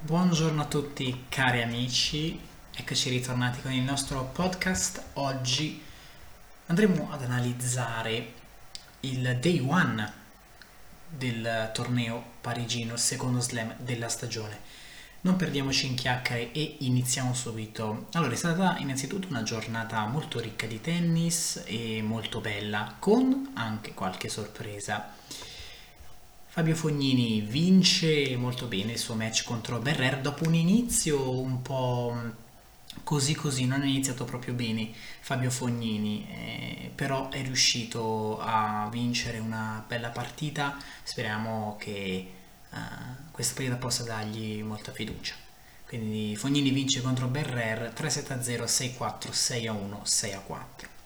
Buongiorno a tutti cari amici, eccoci ritornati con il nostro podcast. Oggi andremo ad analizzare il day one del torneo parigino, il secondo slam della stagione. Non perdiamoci in chiacchiere e iniziamo subito. Allora, è stata innanzitutto una giornata molto ricca di tennis e molto bella, con anche qualche sorpresa. Fabio Fognini vince molto bene il suo match contro Berrer dopo un inizio un po' così così, non è iniziato proprio bene Fabio Fognini, eh, però è riuscito a vincere una bella partita, speriamo che eh, questa partita possa dargli molta fiducia. Quindi Fognini vince contro Berrer 3-7-0, 6-4, 6-1, 6-4.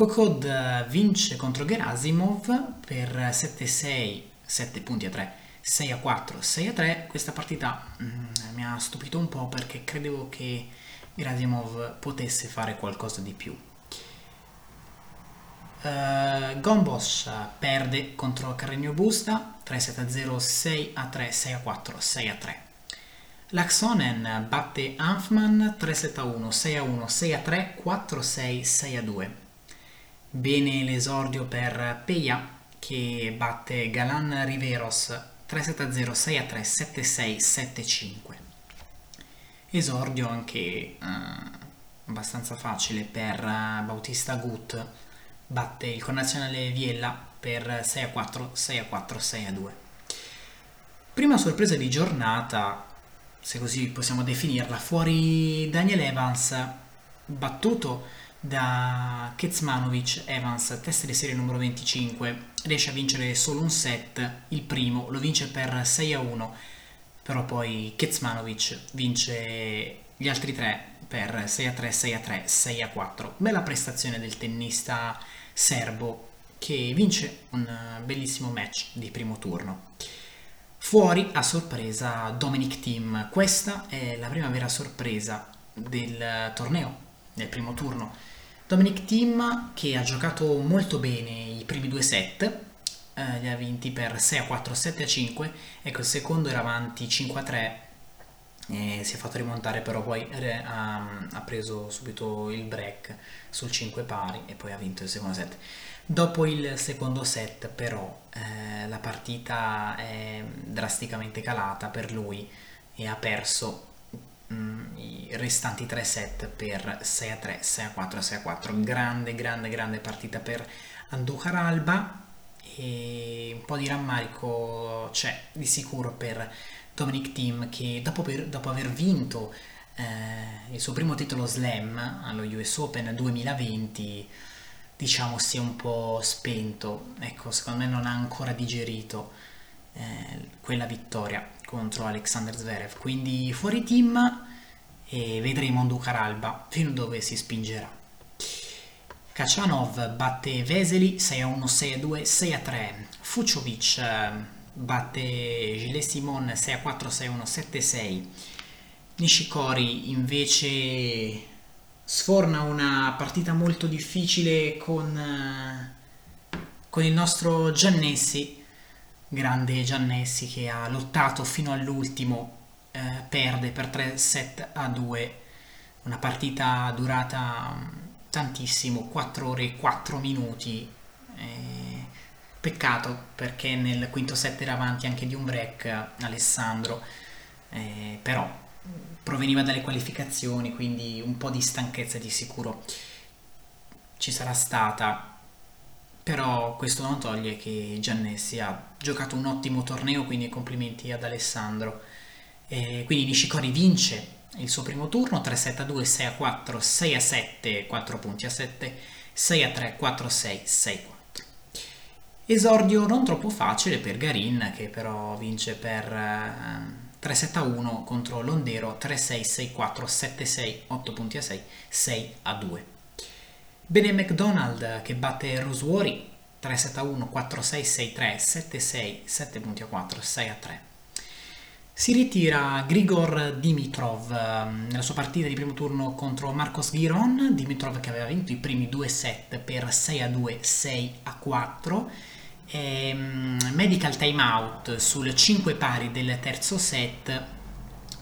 Kokod eh, vince contro Gerasimov per 7-6, 7 punti a 3, 6 a 4, 6 a 3. Questa partita mm, mi ha stupito un po' perché credevo che Gerasimov potesse fare qualcosa di più. Uh, Gombos perde contro Carregno Busta 3-7-0, 6-3, 6-4, 6-3. Laxonen batte Hanfman 3-7-1, 6-1, 6-3, 4-6, 6-2. Bene l'esordio per Peia che batte Galan Riveros 3-7-0, 6-3, 7-6, 7-5. Esordio anche eh, abbastanza facile per uh, Bautista Gut, batte il connazionale Viella per 6-4, 6-4, 6-2. Prima sorpresa di giornata, se così possiamo definirla, fuori Daniel Evans, battuto da Kezmanovic Evans, test di serie numero 25, riesce a vincere solo un set, il primo lo vince per 6 a 1, però poi Kezmanovic vince gli altri tre per 6 a 3, 6 a 3, 6 a 4. Bella prestazione del tennista serbo che vince un bellissimo match di primo turno. Fuori a sorpresa Dominic Thiem, questa è la prima vera sorpresa del torneo, del primo turno Dominic Thiem che ha giocato molto bene i primi due set, eh, li ha vinti per 6 a 4, 7 a 5, ecco il secondo era avanti 5 a 3 e si è fatto rimontare però poi ha, ha, preso subito il break sul 5 pari e poi ha vinto il secondo set. Dopo il secondo set però eh, la partita è drasticamente calata per lui e ha perso Mm, i restanti tre set per 6 a 3, 6 a 4, 6 a 4. Grande, grande, grande partita per Andujar Alba. E un po' di rammarico c'è di sicuro per Dominic Thiem che dopo, per, dopo aver vinto eh, il suo primo titolo slam allo US Open 2020 diciamo si è un po' spento. Ecco secondo me non ha ancora digerito eh, quella vittoria contro Alexander Zverev. Quindi fuori team e vedremo Ducar Alba fino dove si spingerà. Kachanov batte Veseli 6-1, 6-2, 6-3. Fuciovic batte Gilles Simon 6-4, 6-1, 7-6. Nishikori invece sforna una partita molto difficile con, eh, con il nostro Giannessi grande Giannessi che ha lottato fino all'ultimo, eh, perde per 3 set a 2, una partita durata mm, tantissimo, 4 ore e 4 minuti. Eh, peccato perché nel quinto set era avanti anche di un break Alessandro, eh, però proveniva dalle qualificazioni, quindi un po' di stanchezza di sicuro ci sarà stata. Però questo non toglie che Giannessi ha giocato un ottimo torneo, quindi complimenti ad Alessandro. E quindi Nishikori vince il suo primo turno 3-7 a 2, 6 a 4, 6 a 7, 4 punti a 7, 6 a 3, 4 a 6, 6 a 4. Esordio non troppo facile per Garin che però vince per 3-7 a 1 contro Londero 3-6, 6-4, 7-6, 8 punti a 6, 6 a 2. Bene McDonald che batte Rosewater 3-7-1, 4-6, 6-3, 7-6, 7 punti a 4, 6 a 3. Si ritira Grigor Dimitrov ehm, nella sua partita di primo turno contro Marcos Giron, Dimitrov che aveva vinto i primi due set per 6 a 2, 6 a 4. E, um, medical timeout sul 5 pari del terzo set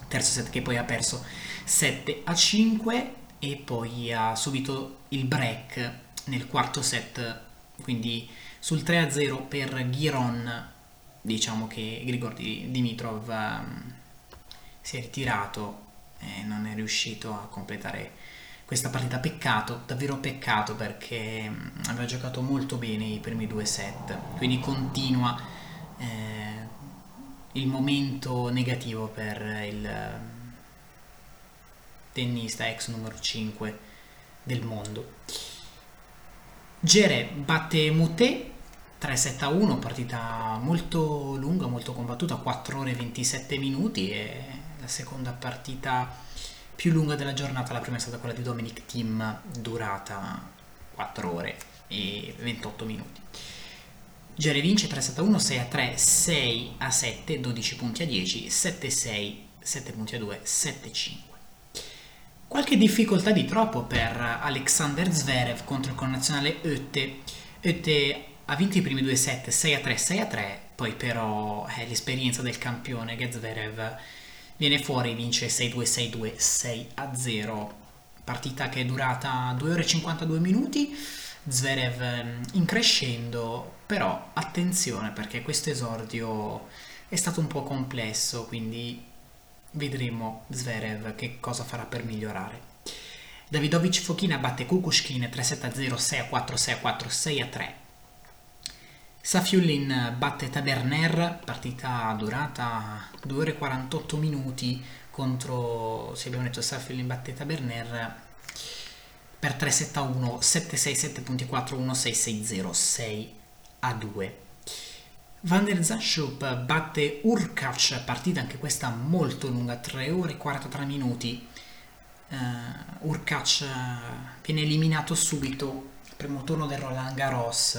terzo set che poi ha perso 7 a 5 e poi ha subito il break nel quarto set, quindi sul 3 a 0 per Giron, diciamo che Grigor Dimitrov um, si è ritirato e non è riuscito a completare questa partita. Peccato, davvero peccato perché um, aveva giocato molto bene i primi due set, quindi continua eh, il momento negativo per il tennista ex numero 5 del mondo. Gere batte Moutet 3-7-1, partita molto lunga, molto combattuta, 4 ore e 27 minuti e la seconda partita più lunga della giornata, la prima è stata quella di Dominic Thiem, durata 4 ore e 28 minuti. Gere vince 3-7-1, 6-3, 6-7, 12 punti a 10, 7-6, 7 punti a 2, 7-5. Qualche difficoltà di troppo per Alexander Zverev contro il connazionale Oette. Oette ha vinto i primi due set 6 a 3, 6 a 3, poi però è eh, l'esperienza del campione che Zverev viene fuori, vince 6-2, 6-2, 6 a 0. Partita che è durata 2 ore e 52 minuti. Zverev mm, in crescendo, però attenzione perché questo esordio è stato un po' complesso, quindi Vedremo Zverev che cosa farà per migliorare. Davidovic Fochina batte Kukushkin 3-7-0, 6-4, 6-4, 6-3. Safiullin batte Taberner, partita durata 2 ore e 48 minuti contro, se abbiamo detto Safiullin batte Taberner per 3-7-1, 7-6, 7.4, 1-6-6-0, 6 a 2. Van der Zaschup batte Urkac, partita anche questa molto lunga, 3 ore e 43 minuti. Uh, Urkac viene eliminato subito, primo turno del Roland Garros.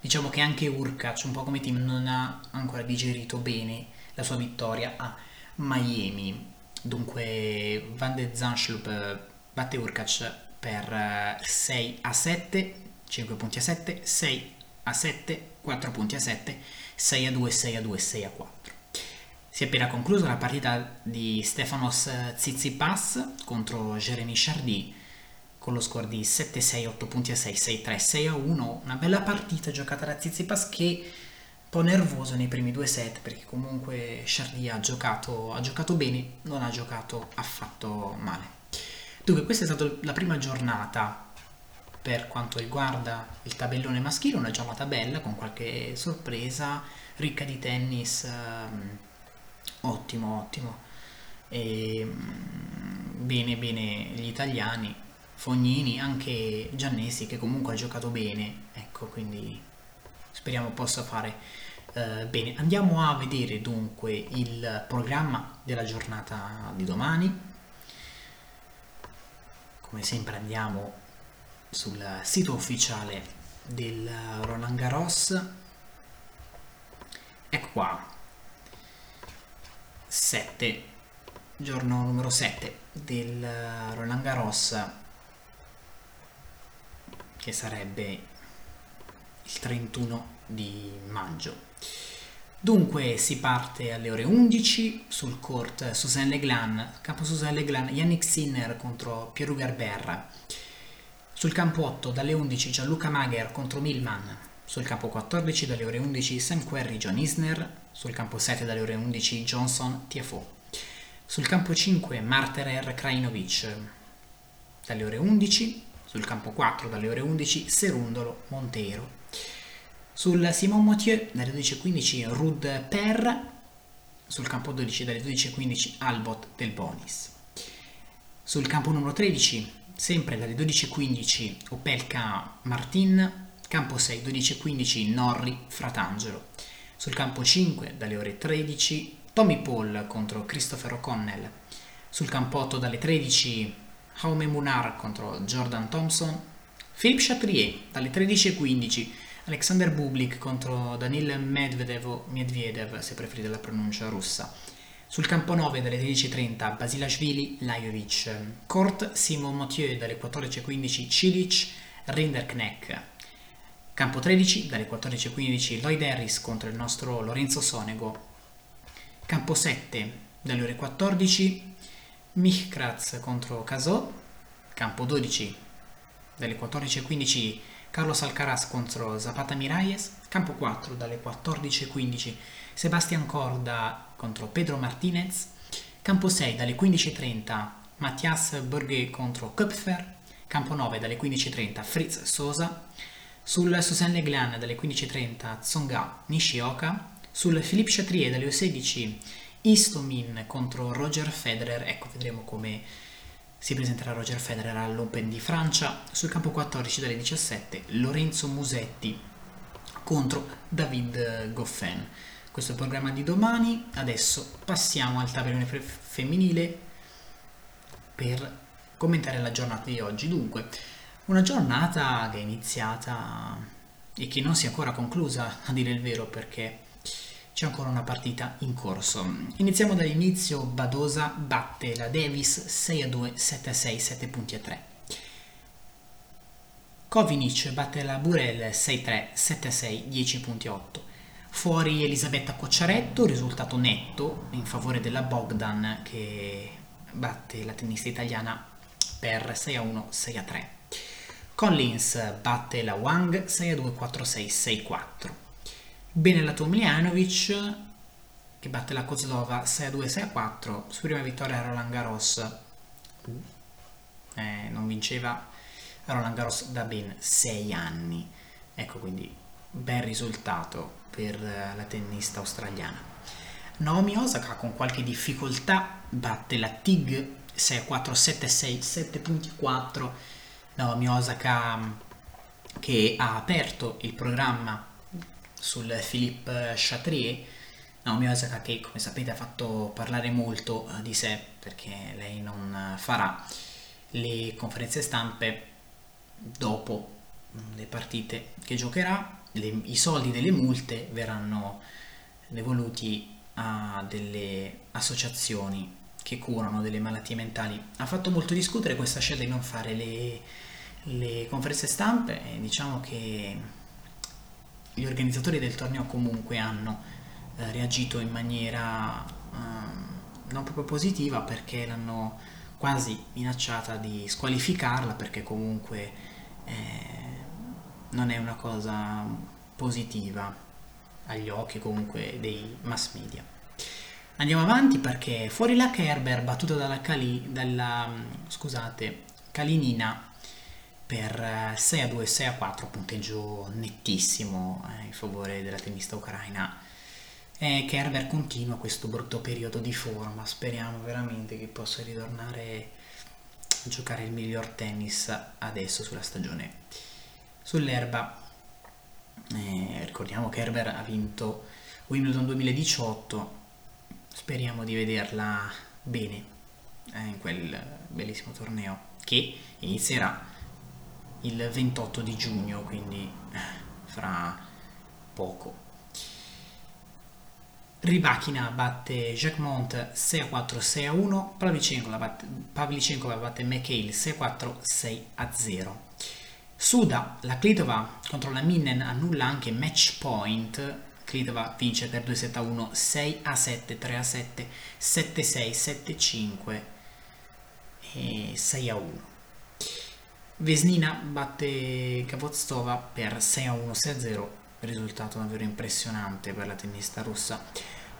Diciamo che anche Urkac, un po' come team, non ha ancora digerito bene la sua vittoria a Miami. Dunque Van der Zanschlup batte Urkac per 6 a 7, 5 punti a 7, 6 a 7, 4 punti a 7 6 a 2, 6 a 2, 6 a 4. Si è appena conclusa la partita di Stefanos Tsitsipas contro Jeremy Chardy con lo score di 7-6, 8 punti a 6, 6-3, 6 a 1. Una bella partita giocata da Tsitsipas che un po' nervoso nei primi due set perché comunque Chardy ha giocato, ha giocato bene, non ha giocato affatto male. Dunque questa è stata la prima giornata per quanto riguarda il tabellone maschile, una giornata bella con qualche sorpresa, ricca di tennis, ehm, ottimo, ottimo. E, mm, bene, bene gli italiani, Fognini, anche Giannessi che comunque ha giocato bene, ecco, quindi speriamo possa fare eh, bene. Andiamo a vedere dunque il programma della giornata di domani. Come sempre andiamo sul sito ufficiale del Roland Garros. Ecco qua. 7 giorno numero 7 del Roland Garros che sarebbe il 31 di maggio. Dunque si parte alle ore 11 sul court Suzanne Leglan, campo Suzanne Leglan, Yannick Sinner contro Pierre Gerber. Sul campo 8 dalle 11 Gianluca Mager contro Milman. Sul campo 14 dalle ore 11 Sam Querry John Isner. Sul campo 7 dalle ore 11 Johnson Tiafoe. Sul campo 5 Marterer Krajinovic. Dalle ore 11. Sul campo 4 dalle ore 11 Serundolo Monteiro. Sul Simon Mathieu dalle 12.15 Rud Per. Sul campo 12 dalle 12.15 Albot Del Bonis. Sul campo numero 13 sempre dalle 12.15 Opelka Martin, campo 6 12.15 Norri Fratangelo. Sul campo 5 dalle ore 13 Tommy Paul contro Christopher O'Connell. Sul campo 8 dalle 13 Jaume Munar contro Jordan Thompson. Philippe Chatrier dalle 13.15 Alexander Bublik contro Danil Medvedev Medvedev se preferite la pronuncia russa. Sul campo 9 dalle 13.30 Basilashvili, Lajovic. Court Simon Mathieu dalle 14.15 Cilic, Rinderknecht. Campo 13 dalle 14.15 Lloyd Harris contro il nostro Lorenzo Sonego. Campo 7 dalle ore 14 Michkratz contro Casò, campo 12 dalle 14.15 Carlos Alcaraz contro Zapata Miralles, campo 4 dalle 14.15 Sebastian Corda contro Pedro Martinez, campo 6 dalle 15.30 Mathias Borghe contro Köpfer, campo 9 dalle 15.30 Fritz Sosa, sul Suzanne Leglan dalle 15.30 Tsonga Nishioka, sul Philippe Chatrier dalle 16 Istomin contro Roger Federer, ecco vedremo come si presenterà Roger Federer all'Open di Francia, sul campo 14 dalle 17 Lorenzo Musetti contro David Goffin. Questo è il programma di domani, adesso passiamo al tabellone femminile per commentare la giornata di oggi. Dunque, una giornata che è iniziata e che non si è ancora conclusa, a dire il vero, perché c'è ancora una partita in corso. Iniziamo dall'inizio, Badosa batte la Davis 6 a 2, 7 a 6, 7 punti a 3. Kovinic batte la Burel 6 a 3, 7 a 6, 10 punti a 8. Fuori Elisabetta Cocciaretto, risultato netto in favore della Bogdan che batte la tennista italiana per 6 a 1, 6 a 3. Collins batte la Wang 6 a 2, 4 a 6, 6 a 4. Bene la Tomljanovic che batte la Kozlova 6 a 2, 6 a 4. Su prima vittoria Roland Garros eh, non vinceva Roland Garros da ben 6 anni. Ecco quindi bel risultato per la tennista australiana. Naomi Osaka con qualche difficoltà batte la TIG 6 a 4, 7 a 6, 7 punti 4. Naomi Osaka mm, che ha aperto il programma sul Philippe Chatrier. Naomi Osaka che come sapete ha fatto parlare molto eh, di sé perché lei non farà le conferenze stampe dopo mm, le partite che giocherà, le, i soldi delle multe verranno devoluti a delle associazioni che curano delle malattie mentali. Ha fatto molto discutere questa scelta di non fare le, le conferenze stampe e diciamo che gli organizzatori del torneo comunque hanno eh, reagito in maniera eh, non proprio positiva perché l'hanno quasi minacciata di squalificarla perché comunque eh, non è una cosa positiva agli occhi comunque dei mass media. Andiamo avanti perché fuori la Kerber battuta dalla, Cali, dalla scusate, Kalinina per 6 eh, a 2, 6 a 4, punteggio nettissimo eh, in favore della tennista ucraina. E Kerber continua questo brutto periodo di forma, speriamo veramente che possa ritornare a giocare il miglior tennis adesso sulla stagione. Sull'erba, eh, ricordiamo che Kerber ha vinto Wimbledon 2018 speriamo di vederla bene eh, in quel bellissimo torneo che inizierà il 28 di giugno, quindi eh, fra poco. Ribachina batte Jacquemont 6 a 4, 6 a 1, Pavlicenkova batte, Pavlicenkova batte McHale 6 a 4, 6 a 0. Suda, la Klitova contro la Minnen annulla anche match point Klitova vince per 2 7 a 1, 6 a 7, 3 a 7, 7 6, 7 5 e 6 a 1. Vesnina batte Kavoztova per 6 a 1, 6 a 0, risultato davvero impressionante per la tennista russa.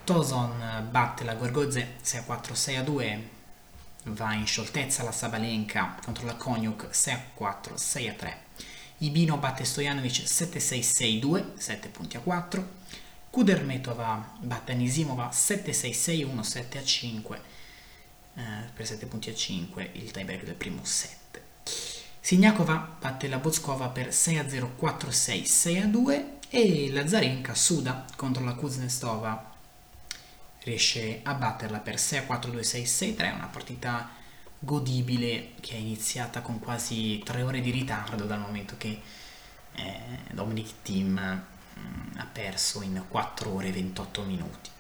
Tozon batte la Gorgoze 6 a 4, 6 a 2, va in scioltezza la Sabalenka contro la Konyuk 6 a 4, 6 a 3. Ibino batte Stojanovic 7-6-6-2, 7 punti a 4. Kudermetova batte Anisimova 7-6-6-1, 7 a 5 eh, per 7 punti a 5 il tiebreak del primo set. Signakova batte la Bozkova per 6-0, 4-6, 6-2 e Lazarenka suda contro la Kuznetsova riesce a batterla per 6-4, 2-6, 6-3, una partita godibile che è iniziata con quasi tre ore di ritardo dal momento che eh, Dominic Thiem mh, mm, ha perso in 4 ore e 28 minuti.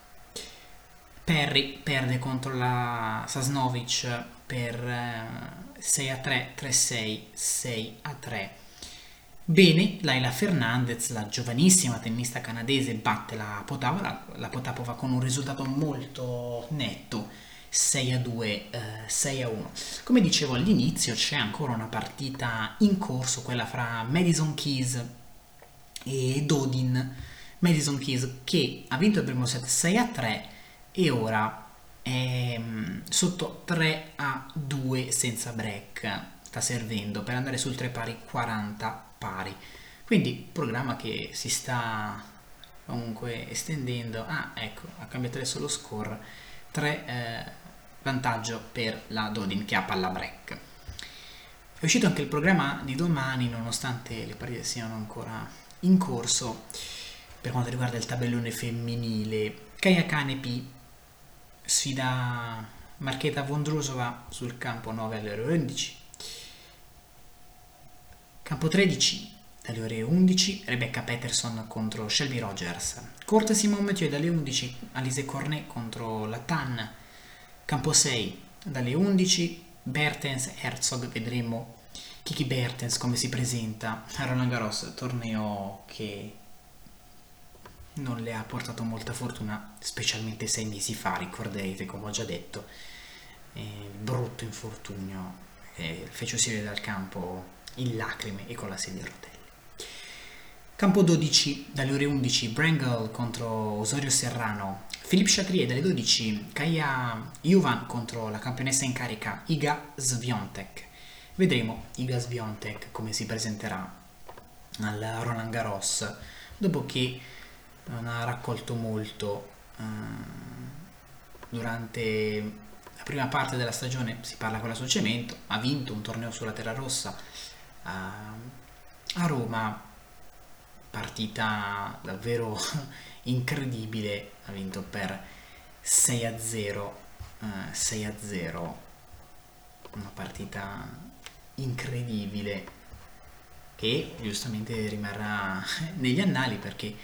Perry perde contro la Sasnovic per eh, 6 a 3, 3 6, 6 a 3. Bene, Laila Fernandez, la giovanissima tennista canadese, batte la Potapova, la Potapova con un risultato molto netto 6 a 2, eh, 6 a 1. Come dicevo all'inizio c'è ancora una partita in corso, quella fra Madison Keys e Dodin. Madison Keys che ha vinto il primo set 6 a 3 e ora è mm, sotto 3 a 2 senza break. Sta servendo per andare sul 3 pari 40 pari. Quindi programma che si sta comunque estendendo. Ah, ecco, ha cambiato adesso lo score. 3 eh, vantaggio per la Dodin che ha palla break. È uscito anche il programma di domani, nonostante le partite siano ancora in corso. Per quanto riguarda il tabellone femminile, Kaya Kanepi sfida Marcheta Vondrusova sul campo 9 alle ore 11. Campo 13 dalle ore 11 Rebecca Peterson contro Shelby Rogers. Corte Simon Mathieu dalle 11 Alice Cornet contro la Tan. Campo 6 dalle 11 Bertens Herzog vedremo Kiki Bertens come si presenta a Roland Garros, torneo che non le ha portato molta fortuna, specialmente sei mesi fa, ricorderete come ho già detto, il brutto infortunio eh, fece uscire dal campo in lacrime e con la sedia a rotelle. Campo 12 dalle ore 11 Brangle contro Osorio Serrano, Philippe Chatrier dalle 12 Kaya Juvan contro la campionessa in carica Iga Sviontek. Vedremo Iga Sviontek come si presenterà al Roland Garros dopo che non ha raccolto molto uh, durante la prima parte della stagione si parla con la sul cemento ha vinto un torneo sulla terra rossa a Roma partita davvero incredibile ha vinto per 6 a 0 uh, 6 a 0 una partita incredibile che giustamente rimarrà negli annali perché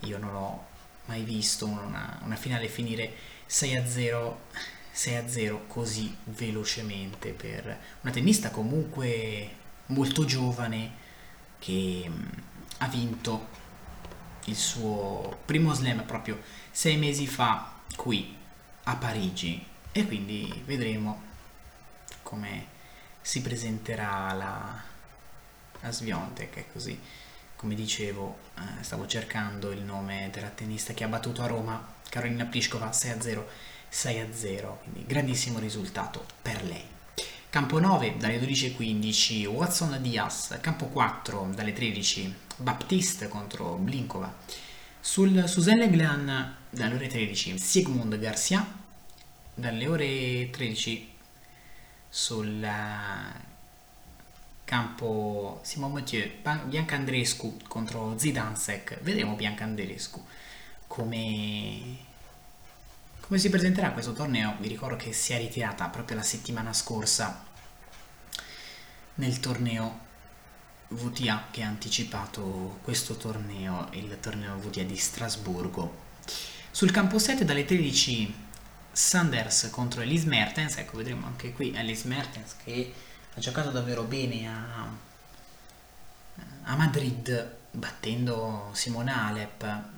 io non ho mai visto una, una finale finire 6 a 0 6 a 0 così velocemente per una tennista comunque molto giovane che mm, ha vinto il suo primo slam proprio sei mesi fa qui a Parigi. E quindi vedremo come si presenterà la, la Sviontek è così. Come dicevo, eh, stavo cercando il nome della tennista che ha battuto a Roma, Carolina Pliskova 6-0, 6-0, quindi grandissimo risultato per lei. Campo 9 dalle 12.15 Watson Diaz, campo 4 dalle 13 Baptiste contro Blinkova. Sul Suzanne Glan dalle ore 13 Sigmund Garcia, dalle ore 13 sul campo Simon Mathieu, Bianca Andrescu contro Zidansek, vedremo Bianca Andrescu come, come si presenterà questo torneo, vi ricordo che si è ritirata proprio la settimana scorsa nel torneo VTA che ha anticipato questo torneo, il torneo VTA di Strasburgo. Sul campo 7 dalle 13 Sanders contro Elise Mertens, ecco vedremo anche qui Elise Mertens che ha giocato davvero bene a, a Madrid battendo Simona Alep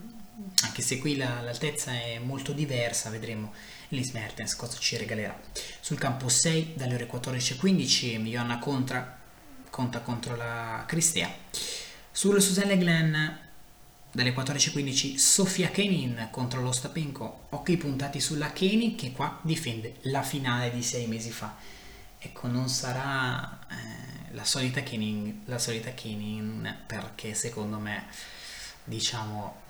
anche se qui la, l'altezza è molto diversa vedremo Liz Mertens cosa ci regalerà. Sul campo 6 dalle ore 14.15 Johanna Contra conta contro la Cristea. Sul Susanne Glenn dalle 14.15 Sofia Kenin contro lo Stapenko occhi puntati sulla Kenin che qua difende la finale di sei mesi fa. Ecco, non sarà eh, la solita Kenin, la solita Kenin perché secondo me, diciamo,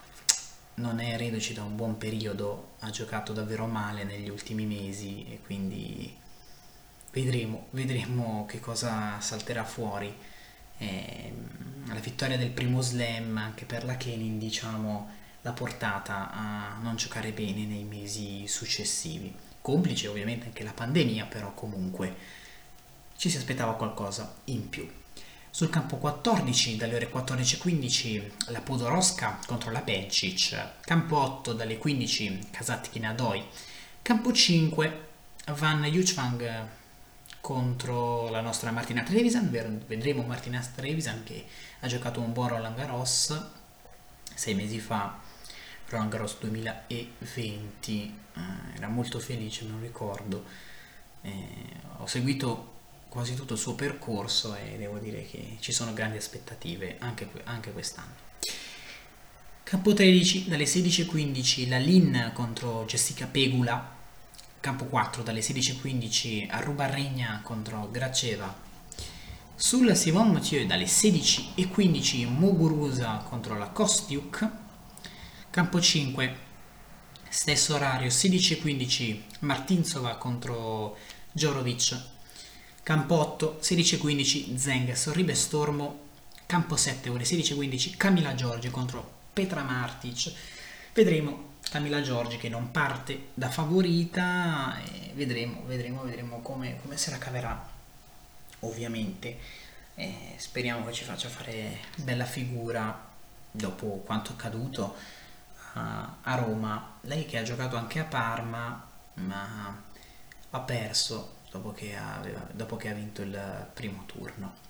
non è reduce da un buon periodo, ha giocato davvero male negli ultimi mesi e quindi vedremo, vedremo che cosa salterà fuori. Eh, la vittoria del primo slam anche per la Kenin, diciamo, l'ha portata a non giocare bene nei mesi successivi. Complice ovviamente anche la pandemia, però comunque ci si aspettava qualcosa in più. Sul campo 14 dalle ore 14.15 la Podoroska contro la Bencic, campo 8 dalle 15 Kasatkin Nadoi, campo 5 Van Juchvang contro la nostra Martina Trevisan, vedremo Martina Trevisan che ha giocato un buon Roland Garros sei mesi fa Roland Garros 2020, eh, era molto felice, lo ricordo. Eh, ho seguito quasi tutto il suo percorso e devo dire che ci sono grandi aspettative anche, anche quest'anno. Campo 13 dalle 16.15 la Lin contro Jessica Pegula. Campo 4 dalle 16.15 a Rubarregna contro Graceva. Sul Simon Mathieu dalle 16.15 Muguruza contro la Kostiuk. Campo 5 stesso orario 16.15 Martinsova contro Jorovic. Campo 8 16.15 Zeng Sorribe Stormo. Campo 7 ore 16.15 Camila Giorgi contro Petra Martic. Vedremo Camilla Giorgi che non parte da favorita vedremo, vedremo, vedremo come, come se la caverà ovviamente. E speriamo che ci faccia fare bella figura dopo quanto accaduto a Roma. Lei che ha giocato anche a Parma ma ha perso dopo che, aveva, dopo che ha vinto il primo turno.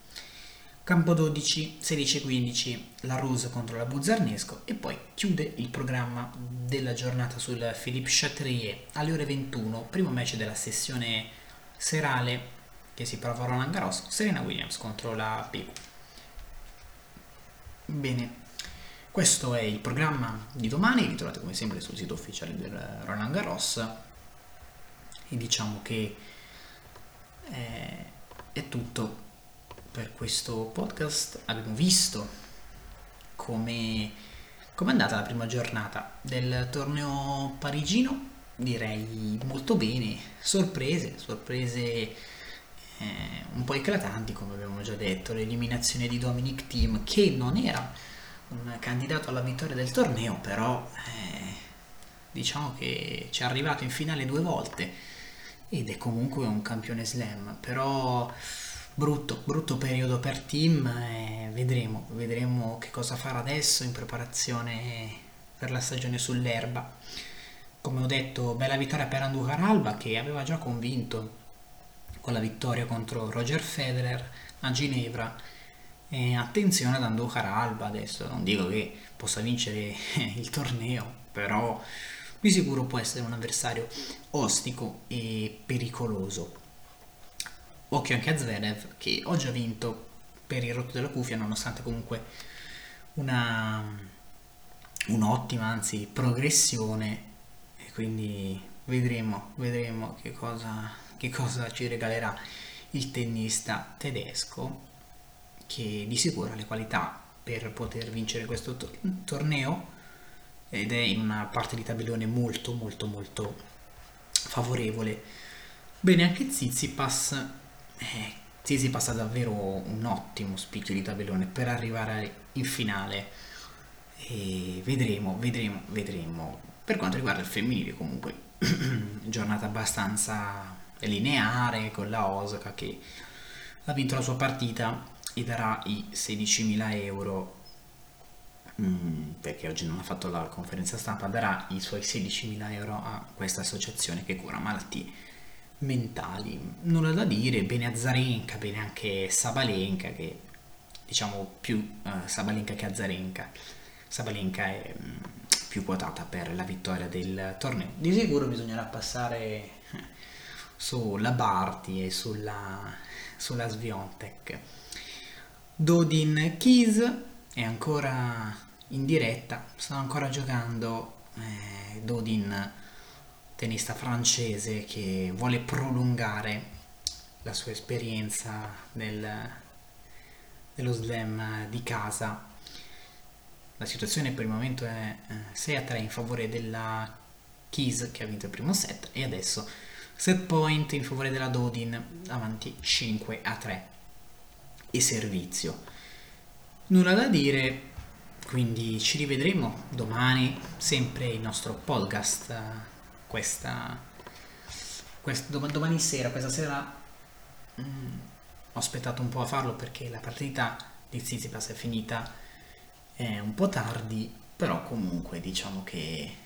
Campo 12, 16-15, la Rose contro la Buzzarnesco e poi chiude il programma della giornata sul Philippe Chatrier alle ore 21, primo match della sessione serale che si prova a Roland Garros, Serena Williams contro la Pegu. Bene, questo è il programma di domani, vi trovate come sempre sul sito ufficiale del Roland Garros e diciamo che è, è tutto per questo podcast. Abbiamo visto come è andata la prima giornata del torneo parigino. Direi molto bene, sorprese, sorprese eh, un po' eclatanti come abbiamo già detto, l'eliminazione di Dominic Thiem che non era un candidato alla vittoria del torneo, però eh, diciamo che ci è arrivato in finale due volte ed è comunque un campione slam, però brutto, brutto periodo per team e vedremo, vedremo che cosa farà adesso in preparazione per la stagione sull'erba. Come ho detto, bella vittoria per Andujar Alba che aveva già convinto con la vittoria contro Roger Federer a Ginevra. E attenzione ad Andujar Alba adesso, non dico che possa vincere il torneo, però di sicuro può essere un avversario ostico e pericoloso. Occhio anche a Zverev che ho già vinto per il rotto della cuffia nonostante comunque una un'ottima anzi progressione e quindi vedremo vedremo che cosa, che cosa ci regalerà il tennista tedesco che di sicuro ha le qualità per poter vincere questo to- torneo ed è in una parte di tabellone molto molto molto favorevole bene anche Zizipas eh, passa davvero un ottimo spicchio di tabellone per arrivare in finale e vedremo, vedremo, vedremo. Per quanto riguarda il femminile comunque giornata abbastanza lineare con la Osaka che ha vinto la sua partita e darà i 16.000 euro perché oggi non ha fatto la conferenza stampa darà i suoi 16.000 euro a questa associazione che cura malattie mentali. Nulla da dire, bene Azarenka, bene anche Sabalenka, che diciamo più uh, Sabalenka che Azarenka. Sabalenka è um, più quotata per la vittoria del torneo. Di sicuro bisognerà passare eh, sulla Barty e sulla, sulla Sviontek. Dodin Keys è ancora in diretta, stanno ancora giocando. Eh, Dodin tennista francese che vuole prolungare la sua esperienza nel, nello slam di casa. La situazione per il momento è 6 eh, a 3 in favore della Keys che ha vinto il primo set e adesso set point in favore della Dodin avanti 5 a 3 e servizio. Nulla da dire, quindi ci rivedremo domani, sempre il nostro podcast questa, questa domani sera, questa sera mh, mm, ho aspettato un po' a farlo perché la partita di Tsitsipas è finita eh, un po' tardi, però comunque diciamo che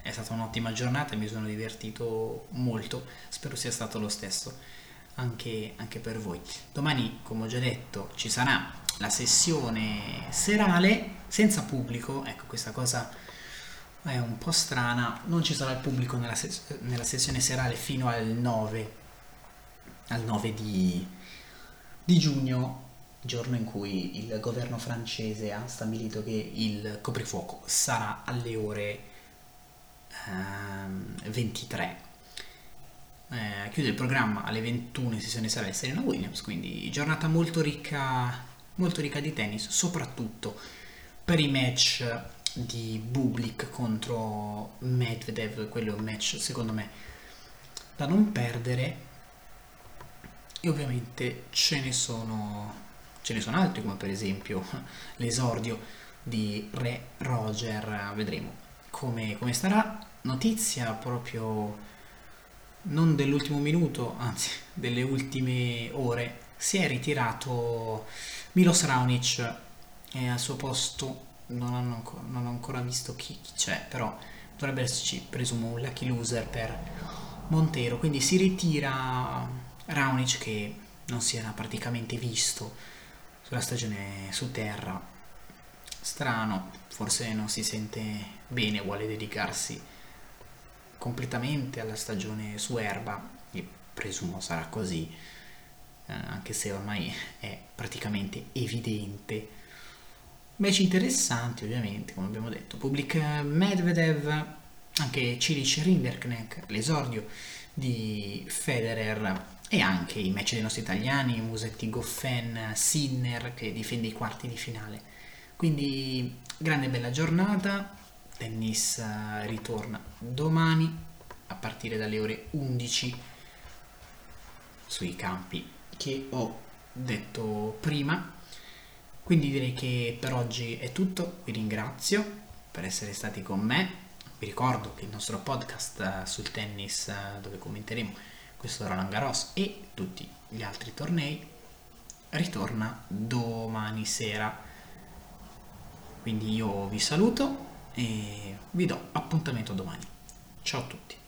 è stata un'ottima giornata mi sono divertito molto, spero sia stato lo stesso anche, anche per voi. Domani, come ho già detto, ci sarà la sessione serale senza pubblico, ecco questa cosa è un po' strana, non ci sarà il pubblico nella, ses- nella sessione serale fino al 9, al 9 di, di giugno, giorno in cui il governo francese ha stabilito che il coprifuoco sarà alle ore ehm, 23. Eh, chiude il programma alle 21 sessione serale Serena Williams, quindi giornata molto ricca, molto ricca di tennis, soprattutto per i match di Bublik contro Medvedev, quello è un match secondo me da non perdere. E ovviamente ce ne sono ce ne sono altri come per esempio l'esordio di Re Roger. Vedremo come, come starà. Notizia proprio non dell'ultimo minuto anzi delle ultime ore si è ritirato Milos Raonic e al suo posto non, ancora, non ho ancora visto chi, chi c'è, però dovrebbe esserci, presumo, un lucky loser per Montero. Quindi si ritira Raonic che non si era praticamente visto sulla stagione su terra. Strano, forse non si sente bene, vuole dedicarsi completamente alla stagione su erba e presumo sarà così, eh, anche se ormai è praticamente evidente Match interessanti ovviamente, come abbiamo detto. Public Medvedev, anche Cilic Rinderknecht, l'esordio di Federer e anche i match dei nostri italiani, Musetti Goffen, Sinner che difende i quarti di finale. Quindi grande bella giornata, tennis eh, ritorna domani a partire dalle ore 11 sui campi che ho detto prima quindi direi che per oggi è tutto, vi ringrazio per essere stati con me. Vi ricordo che il nostro podcast eh, sul tennis eh, dove commenteremo questo Roland Garros e tutti gli altri tornei ritorna domani sera. Quindi io vi saluto e vi do appuntamento domani. Ciao a tutti.